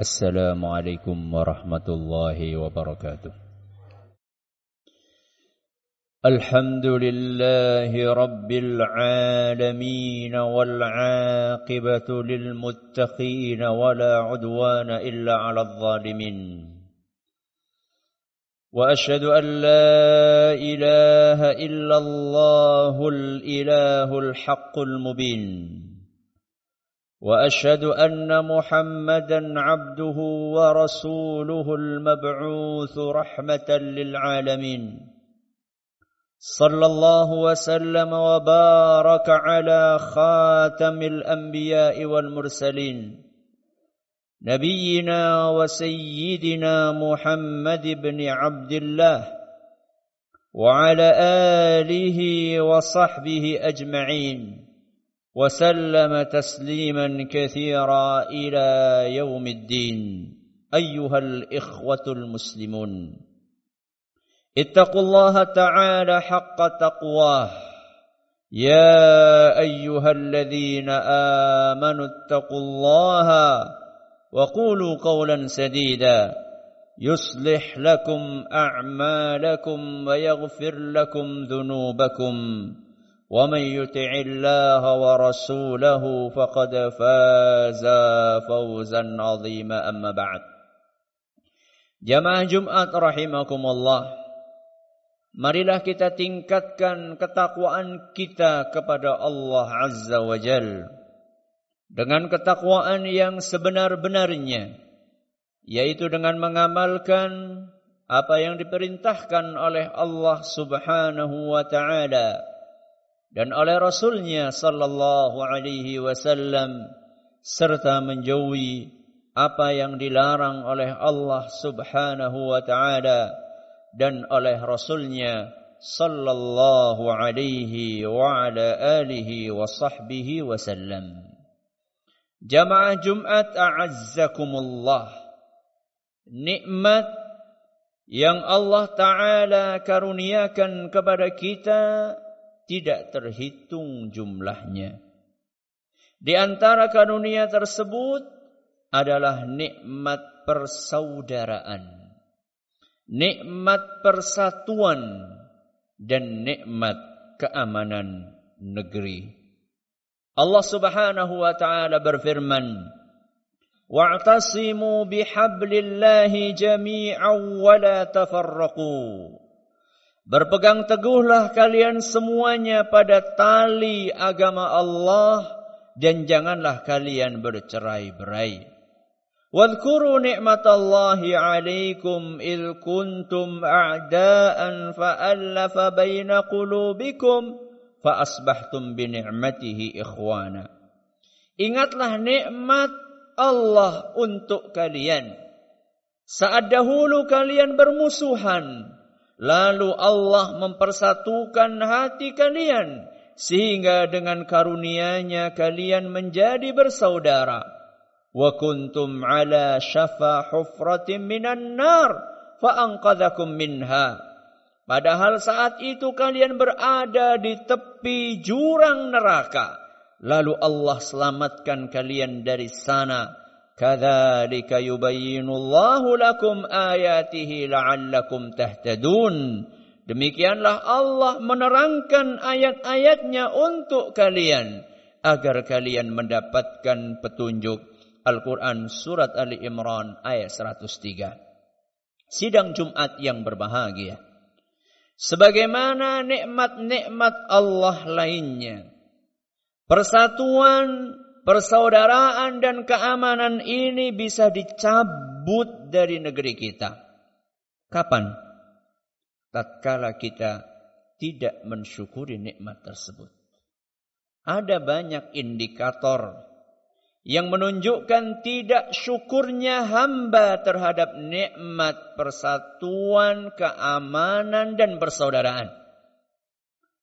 السلام عليكم ورحمة الله وبركاته. الحمد لله رب العالمين والعاقبة للمتقين ولا عدوان إلا على الظالمين. وأشهد أن لا إله إلا الله الإله الحق المبين. وأشهد أن محمدا عبده ورسوله المبعوث رحمة للعالمين. صلى الله وسلم وبارك على خاتم الأنبياء والمرسلين. نبينا وسيدنا محمد بن عبد الله وعلى آله وصحبه أجمعين. وسلم تسليما كثيرا إلى يوم الدين. أيها الإخوة المسلمون اتقوا الله تعالى حق تقواه. يا أيها الذين آمنوا اتقوا الله وقولوا قولا سديدا. يصلح لكم أعمالكم ويغفر لكم ذنوبكم. ومن يطع الله ورسوله فقد فاز فوزا عظيما اما بعد Jamaah Jumat rahimakumullah Marilah kita tingkatkan ketakwaan kita kepada Allah Azza wa Jal dengan ketakwaan yang sebenar-benarnya yaitu dengan mengamalkan apa yang diperintahkan oleh Allah Subhanahu wa taala Dan oleh Rasulnya sallallahu alaihi wasallam serta menjauhi apa yang dilarang oleh Allah Subhanahu wa taala dan oleh Rasulnya sallallahu alaihi wa ala alihi wa sahbihi wasallam. Jamaah Jumat a'azzakumullah. Nikmat yang Allah taala karuniakan kepada kita tidak terhitung jumlahnya. Di antara karunia tersebut adalah nikmat persaudaraan, nikmat persatuan, dan nikmat keamanan negeri. Allah Subhanahu wa taala berfirman, "Wa'tasimu bihablillahi jami'an wa la tafarraqu." Berpegang teguhlah kalian semuanya pada tali agama Allah dan janganlah kalian bercerai-berai. Wadhkuru ni'matallahi 'alaikum il kuntum a'da'an fa'allafa baina qulubikum fa asbahtum bi ni'matihi ikhwana. Ingatlah nikmat Allah untuk kalian. Saat dahulu kalian bermusuhan, Lalu Allah mempersatukan hati kalian sehingga dengan karunia-Nya kalian menjadi bersaudara. Wa kuntum ala syafa hufratin minan nar fa anqadhakum minha. Padahal saat itu kalian berada di tepi jurang neraka. Lalu Allah selamatkan kalian dari sana Kadzalika yubayyinullahu lakum ayatihi la'allakum tahtadun. Demikianlah Allah menerangkan ayat-ayatnya untuk kalian agar kalian mendapatkan petunjuk. Al-Quran Surat Ali Imran ayat 103. Sidang Jumat yang berbahagia. Sebagaimana nikmat-nikmat Allah lainnya. Persatuan persaudaraan dan keamanan ini bisa dicabut dari negeri kita. Kapan? Tatkala kita tidak mensyukuri nikmat tersebut. Ada banyak indikator yang menunjukkan tidak syukurnya hamba terhadap nikmat persatuan, keamanan, dan persaudaraan.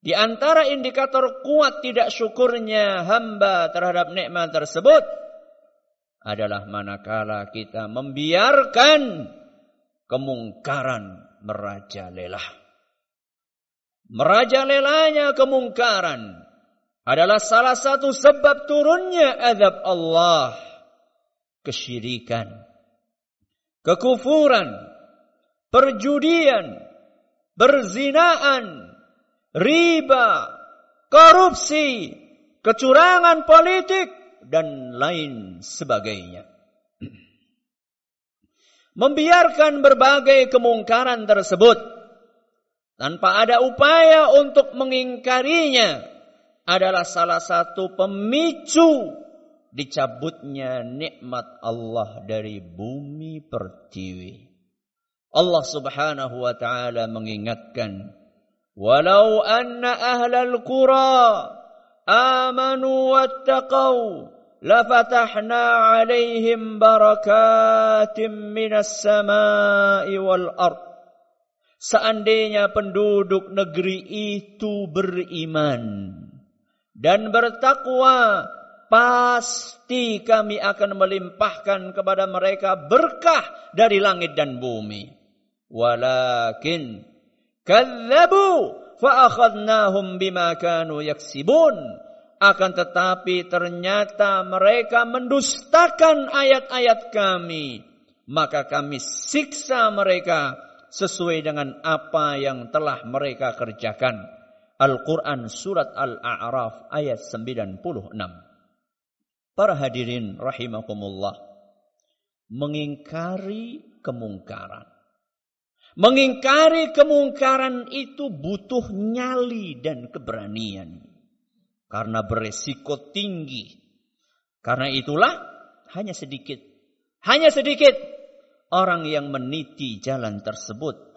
Di antara indikator kuat tidak syukurnya hamba terhadap nikmat tersebut adalah manakala kita membiarkan kemungkaran merajalela. Merajalelanya kemungkaran adalah salah satu sebab turunnya azab Allah. Kesyirikan, kekufuran, perjudian, berzinaan, riba, korupsi, kecurangan politik, dan lain sebagainya. Membiarkan berbagai kemungkaran tersebut tanpa ada upaya untuk mengingkarinya adalah salah satu pemicu dicabutnya nikmat Allah dari bumi pertiwi. Allah Subhanahu wa taala mengingatkan, "Walau anna ahlal qura amanu wattaqau lafatahna 'alaihim barakatim minas sama'i wal ard." Seandainya penduduk negeri itu beriman dan bertakwa, pasti kami akan melimpahkan kepada mereka berkah dari langit dan bumi. Walakin kadzabu fa'akhadnahum bima kanu yaksibun. Akan tetapi ternyata mereka mendustakan ayat-ayat kami. Maka kami siksa mereka sesuai dengan apa yang telah mereka kerjakan. Al-Quran Surat Al-A'raf ayat 96. Para hadirin rahimakumullah. Mengingkari kemungkaran. Mengingkari kemungkaran itu butuh nyali dan keberanian. Karena beresiko tinggi. Karena itulah hanya sedikit. Hanya sedikit orang yang meniti jalan tersebut.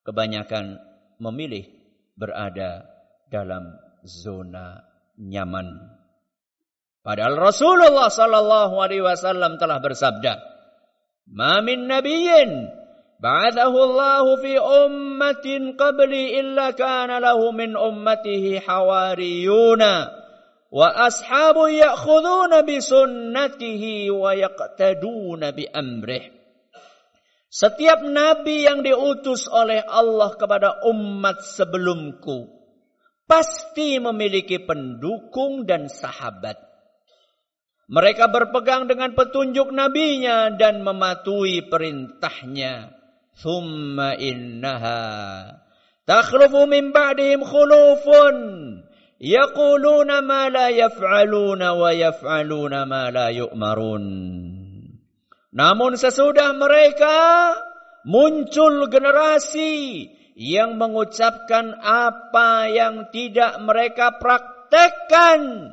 Kebanyakan memilih berada dalam zona nyaman. Padahal Rasulullah sallallahu alaihi wasallam telah bersabda, "Ma min nabiyyin qabli illa kana lahu min ummatihi hawariyuna wa ashabu ya'khuduna bi sunnatihi wa yaqtaduna bi amrih." Setiap nabi yang diutus oleh Allah kepada umat sebelumku pasti memiliki pendukung dan sahabat mereka berpegang dengan petunjuk nabinya dan mematuhi perintahnya. Thumma innaha takhlufu min ba'dihim khulufun yaquluna ma la yaf'aluna wa yaf'aluna ma la yu'marun. Namun sesudah mereka muncul generasi yang mengucapkan apa yang tidak mereka praktekkan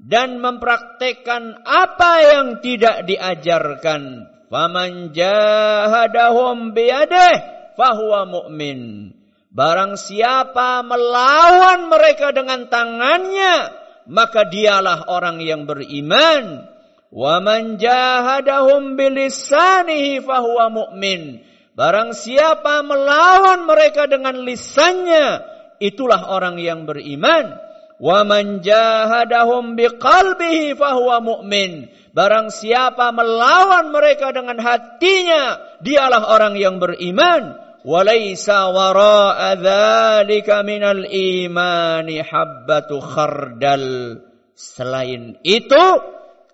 dan mempraktekkan apa yang tidak diajarkan. Faman jahadahum biyadeh fahuwa mu'min. Barang siapa melawan mereka dengan tangannya, maka dialah orang yang beriman. Waman jahadahum bilisanihi fahuwa mu'min. Barang siapa melawan mereka dengan lisannya, itulah orang yang beriman. Wa man jahadahum biqalbihi fahuwa mu'min. Barang siapa melawan mereka dengan hatinya, dialah orang yang beriman. Walaysa wara'a dzalika minal imani habbatu khardal. Selain itu,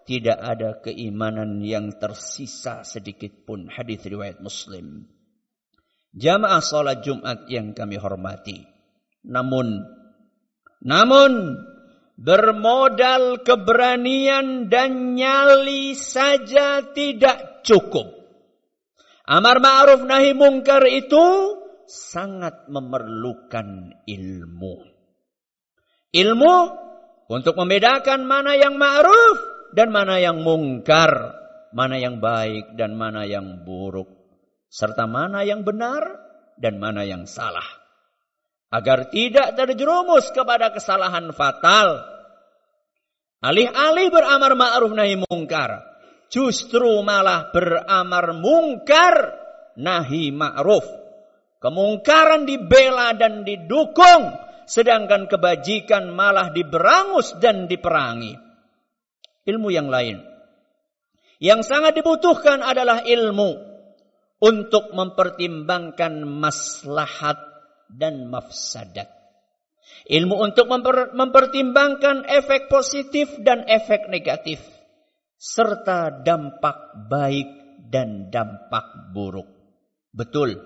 tidak ada keimanan yang tersisa sedikit pun. Hadis riwayat Muslim. Jamaah salat Jumat yang kami hormati. Namun namun bermodal keberanian dan nyali saja tidak cukup. Amar ma'ruf nahi mungkar itu sangat memerlukan ilmu. Ilmu untuk membedakan mana yang ma'ruf dan mana yang mungkar, mana yang baik dan mana yang buruk, serta mana yang benar dan mana yang salah agar tidak terjerumus kepada kesalahan fatal. Alih-alih beramar ma'ruf nahi mungkar, justru malah beramar mungkar nahi ma'ruf. Kemungkaran dibela dan didukung, sedangkan kebajikan malah diberangus dan diperangi. Ilmu yang lain. Yang sangat dibutuhkan adalah ilmu untuk mempertimbangkan maslahat dan mafsadat. Ilmu untuk memper, mempertimbangkan efek positif dan efek negatif. Serta dampak baik dan dampak buruk. Betul.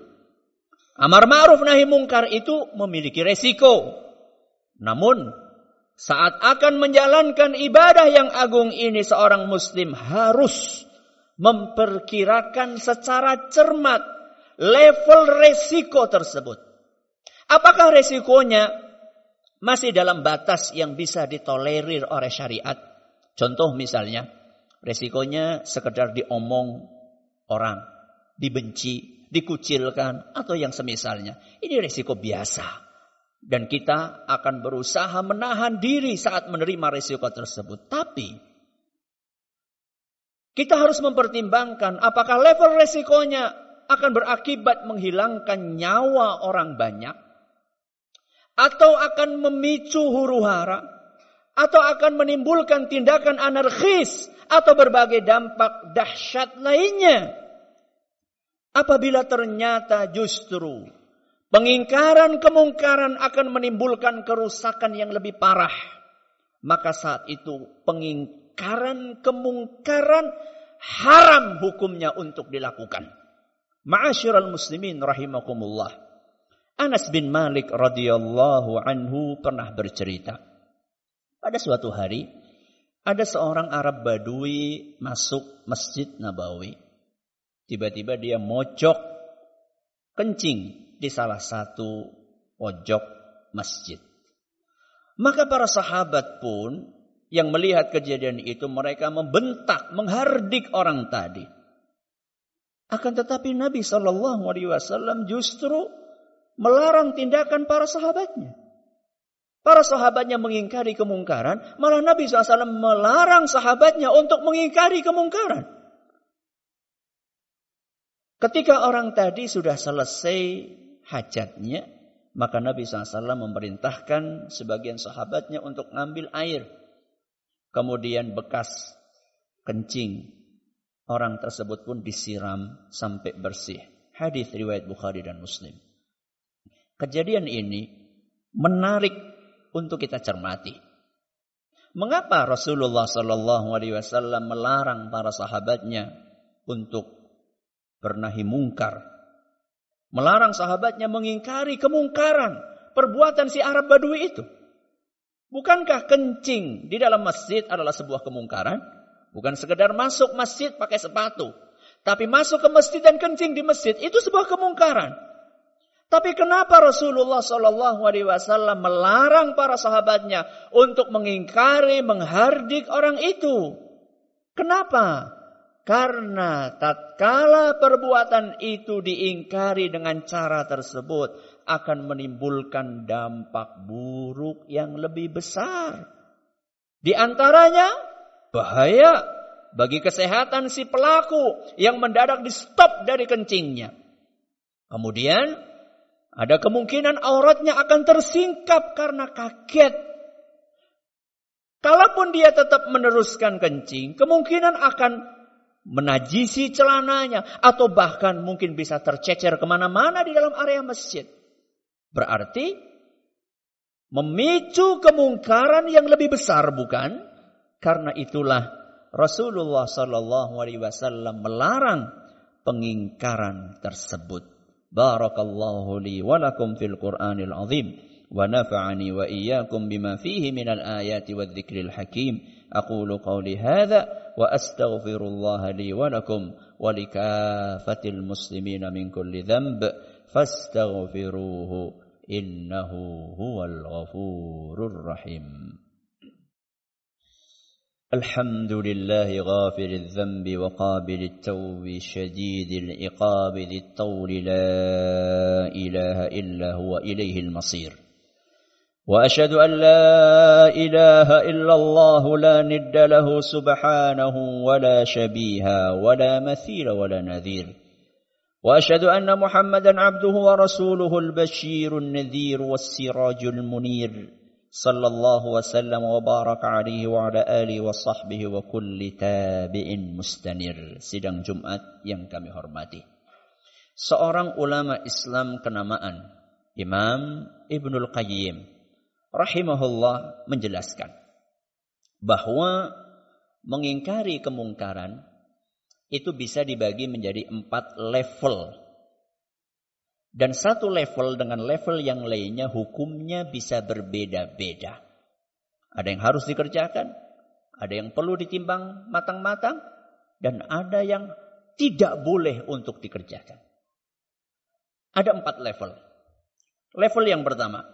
Amar ma'ruf nahi mungkar itu memiliki resiko. Namun saat akan menjalankan ibadah yang agung ini seorang muslim harus memperkirakan secara cermat level resiko tersebut. Apakah resikonya masih dalam batas yang bisa ditolerir oleh syariat? Contoh misalnya, resikonya sekedar diomong orang, dibenci, dikucilkan, atau yang semisalnya. Ini resiko biasa. Dan kita akan berusaha menahan diri saat menerima resiko tersebut. Tapi, kita harus mempertimbangkan apakah level resikonya akan berakibat menghilangkan nyawa orang banyak. Atau akan memicu huru hara. Atau akan menimbulkan tindakan anarkis atau berbagai dampak dahsyat lainnya. Apabila ternyata justru pengingkaran kemungkaran akan menimbulkan kerusakan yang lebih parah, maka saat itu pengingkaran kemungkaran haram hukumnya untuk dilakukan. Ma'asyiral muslimin rahimakumullah. Anas bin Malik radhiyallahu anhu pernah bercerita. Pada suatu hari ada seorang Arab Badui masuk Masjid Nabawi. Tiba-tiba dia mojok kencing di salah satu pojok masjid. Maka para sahabat pun yang melihat kejadian itu mereka membentak, menghardik orang tadi. Akan tetapi Nabi Shallallahu Alaihi Wasallam justru melarang tindakan para sahabatnya. Para sahabatnya mengingkari kemungkaran, malah Nabi SAW melarang sahabatnya untuk mengingkari kemungkaran. Ketika orang tadi sudah selesai hajatnya, maka Nabi SAW memerintahkan sebagian sahabatnya untuk ngambil air. Kemudian bekas kencing orang tersebut pun disiram sampai bersih. Hadis riwayat Bukhari dan Muslim. Kejadian ini menarik untuk kita cermati. Mengapa Rasulullah Shallallahu Alaihi Wasallam melarang para sahabatnya untuk bernahi mungkar, melarang sahabatnya mengingkari kemungkaran perbuatan si Arab Badui itu? Bukankah kencing di dalam masjid adalah sebuah kemungkaran? Bukan sekedar masuk masjid pakai sepatu, tapi masuk ke masjid dan kencing di masjid itu sebuah kemungkaran. Tapi kenapa Rasulullah Shallallahu Alaihi Wasallam melarang para sahabatnya untuk mengingkari, menghardik orang itu? Kenapa? Karena tatkala perbuatan itu diingkari dengan cara tersebut akan menimbulkan dampak buruk yang lebih besar. Di antaranya bahaya bagi kesehatan si pelaku yang mendadak di stop dari kencingnya. Kemudian ada kemungkinan auratnya akan tersingkap karena kaget. Kalaupun dia tetap meneruskan kencing, kemungkinan akan menajisi celananya atau bahkan mungkin bisa tercecer ke mana-mana di dalam area masjid. Berarti memicu kemungkaran yang lebih besar bukan? Karena itulah Rasulullah Shallallahu Alaihi Wasallam melarang pengingkaran tersebut. بارك الله لي ولكم في القرآن العظيم ونفعني وإياكم بما فيه من الآيات والذكر الحكيم. أقول قولي هذا وأستغفر الله لي ولكم ولكافة المسلمين من كل ذنب فاستغفروه إنه هو الغفور الرحيم. الحمد لله غافر الذنب وقابل التوب شديد العقاب ذي الطول. لا إله إلا هو إليه المصير. وأشهد أن لا إله إلا الله لا ند له سبحانه ولا شبيه ولا مثيل ولا نذير. وأشهد أن محمدا عبده ورسوله البشير النذير والسراج المنير. صلى الله وسلم وبارك عليه وعلى آله وصحبه وكل تابع مستنir sidang Jumat yang kami hormati seorang ulama Islam kenamaan Imam Ibnul Qayyim rahimahullah menjelaskan bahwa mengingkari kemungkaran itu bisa dibagi menjadi empat level. dan satu level dengan level yang lainnya hukumnya bisa berbeda-beda. Ada yang harus dikerjakan, ada yang perlu ditimbang matang-matang, dan ada yang tidak boleh untuk dikerjakan. Ada empat level. Level yang pertama,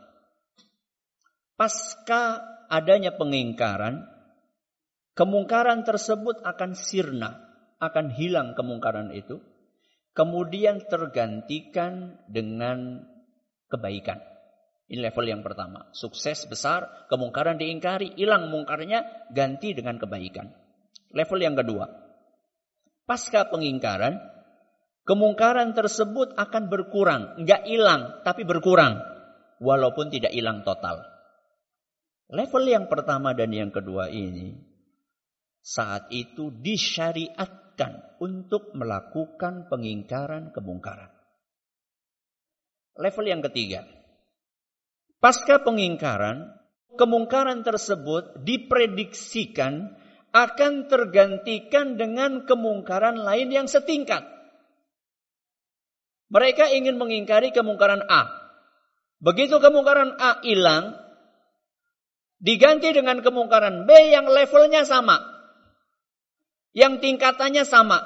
pasca adanya pengingkaran, kemungkaran tersebut akan sirna, akan hilang kemungkaran itu, kemudian tergantikan dengan kebaikan. Ini level yang pertama. Sukses besar, kemungkaran diingkari, hilang mungkarnya, ganti dengan kebaikan. Level yang kedua. Pasca pengingkaran, kemungkaran tersebut akan berkurang. Enggak hilang, tapi berkurang. Walaupun tidak hilang total. Level yang pertama dan yang kedua ini, saat itu disyariatkan untuk melakukan pengingkaran kemungkaran. Level yang ketiga, Pasca pengingkaran, kemungkaran tersebut diprediksikan akan tergantikan dengan kemungkaran lain yang setingkat. Mereka ingin mengingkari kemungkaran A. Begitu kemungkaran A hilang, diganti dengan kemungkaran B yang levelnya sama. Yang tingkatannya sama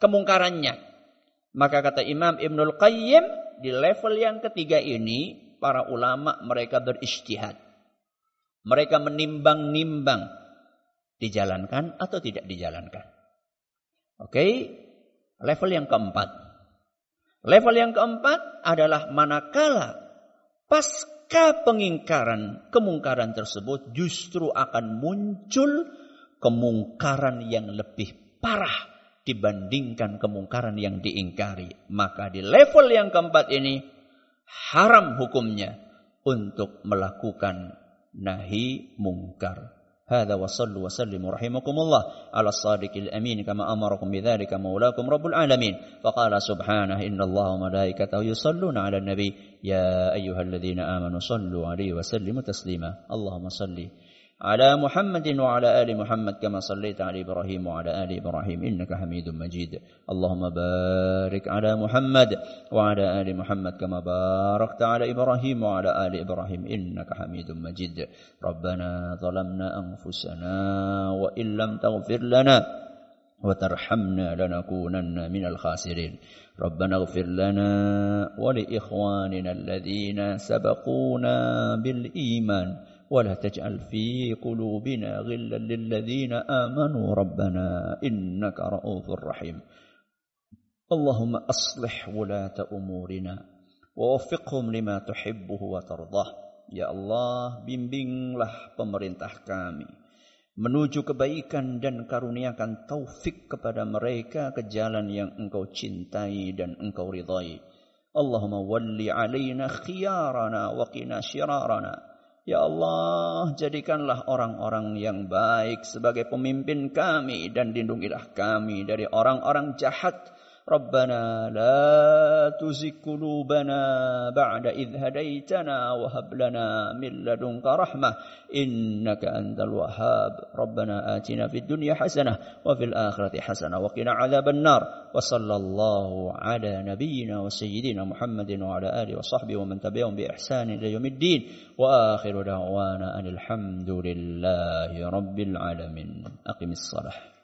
kemungkarannya. Maka kata Imam Ibnul Qayyim, di level yang ketiga ini, para ulama mereka beristihad. Mereka menimbang-nimbang dijalankan atau tidak dijalankan. Oke, okay? level yang keempat. Level yang keempat adalah manakala pasca pengingkaran kemungkaran tersebut justru akan muncul kemungkaran yang lebih parah dibandingkan kemungkaran yang diingkari. Maka di level yang keempat ini haram hukumnya untuk melakukan nahi mungkar. هذا وصلوا وسلموا رحمكم الله على الصادق الأمين كما أمركم بذلك مولاكم رب العالمين فقال سبحانه إن الله وملائكته يصلون على النبي يا أيها الذين آمنوا صلوا عليه وسلموا تسليما اللهم صلِّ على محمد وعلى آل محمد كما صليت على إبراهيم وعلى آل إبراهيم. إنك حميد مجيد. اللهم بارك على محمد وعلى آل محمد كما باركت على إبراهيم وعلى آل إبراهيم. إنك حميد مجيد. ربنا ظلمنا أنفسنا وإن لم تغفر لنا وترحمنا لنكونن من الخاسرين. ربنا اغفر لنا ولإخواننا الذين سبقونا بالإيمان. ولا تجعل في قلوبنا غلا للذين آمنوا ربنا إنك رؤوف رحيم اللهم أصلح ولاة أمورنا ووفقهم لما تحبه وترضاه Ya Allah, bimbinglah pemerintah kami menuju kebaikan dan karuniakan taufik kepada mereka ke jalan yang engkau cintai dan engkau ridhai. Allahumma walli alaina khiyarana wa qina syirarana. Ya Allah, jadikanlah orang-orang yang baik sebagai pemimpin kami dan lindungilah kami dari orang-orang jahat ربنا لا تزغ قلوبنا بعد إذ هديتنا وهب لنا من لدنك رحمة إنك أنت الوهاب. ربنا آتنا في الدنيا حسنة وفي الآخرة حسنة وقنا عذاب النار. وصلى الله على نبينا وسيدنا محمد وعلى آله وصحبه ومن تبعهم بإحسان إلى يوم الدين. وآخر دعوانا أن الحمد لله رب العالمين. أقم الصلاة.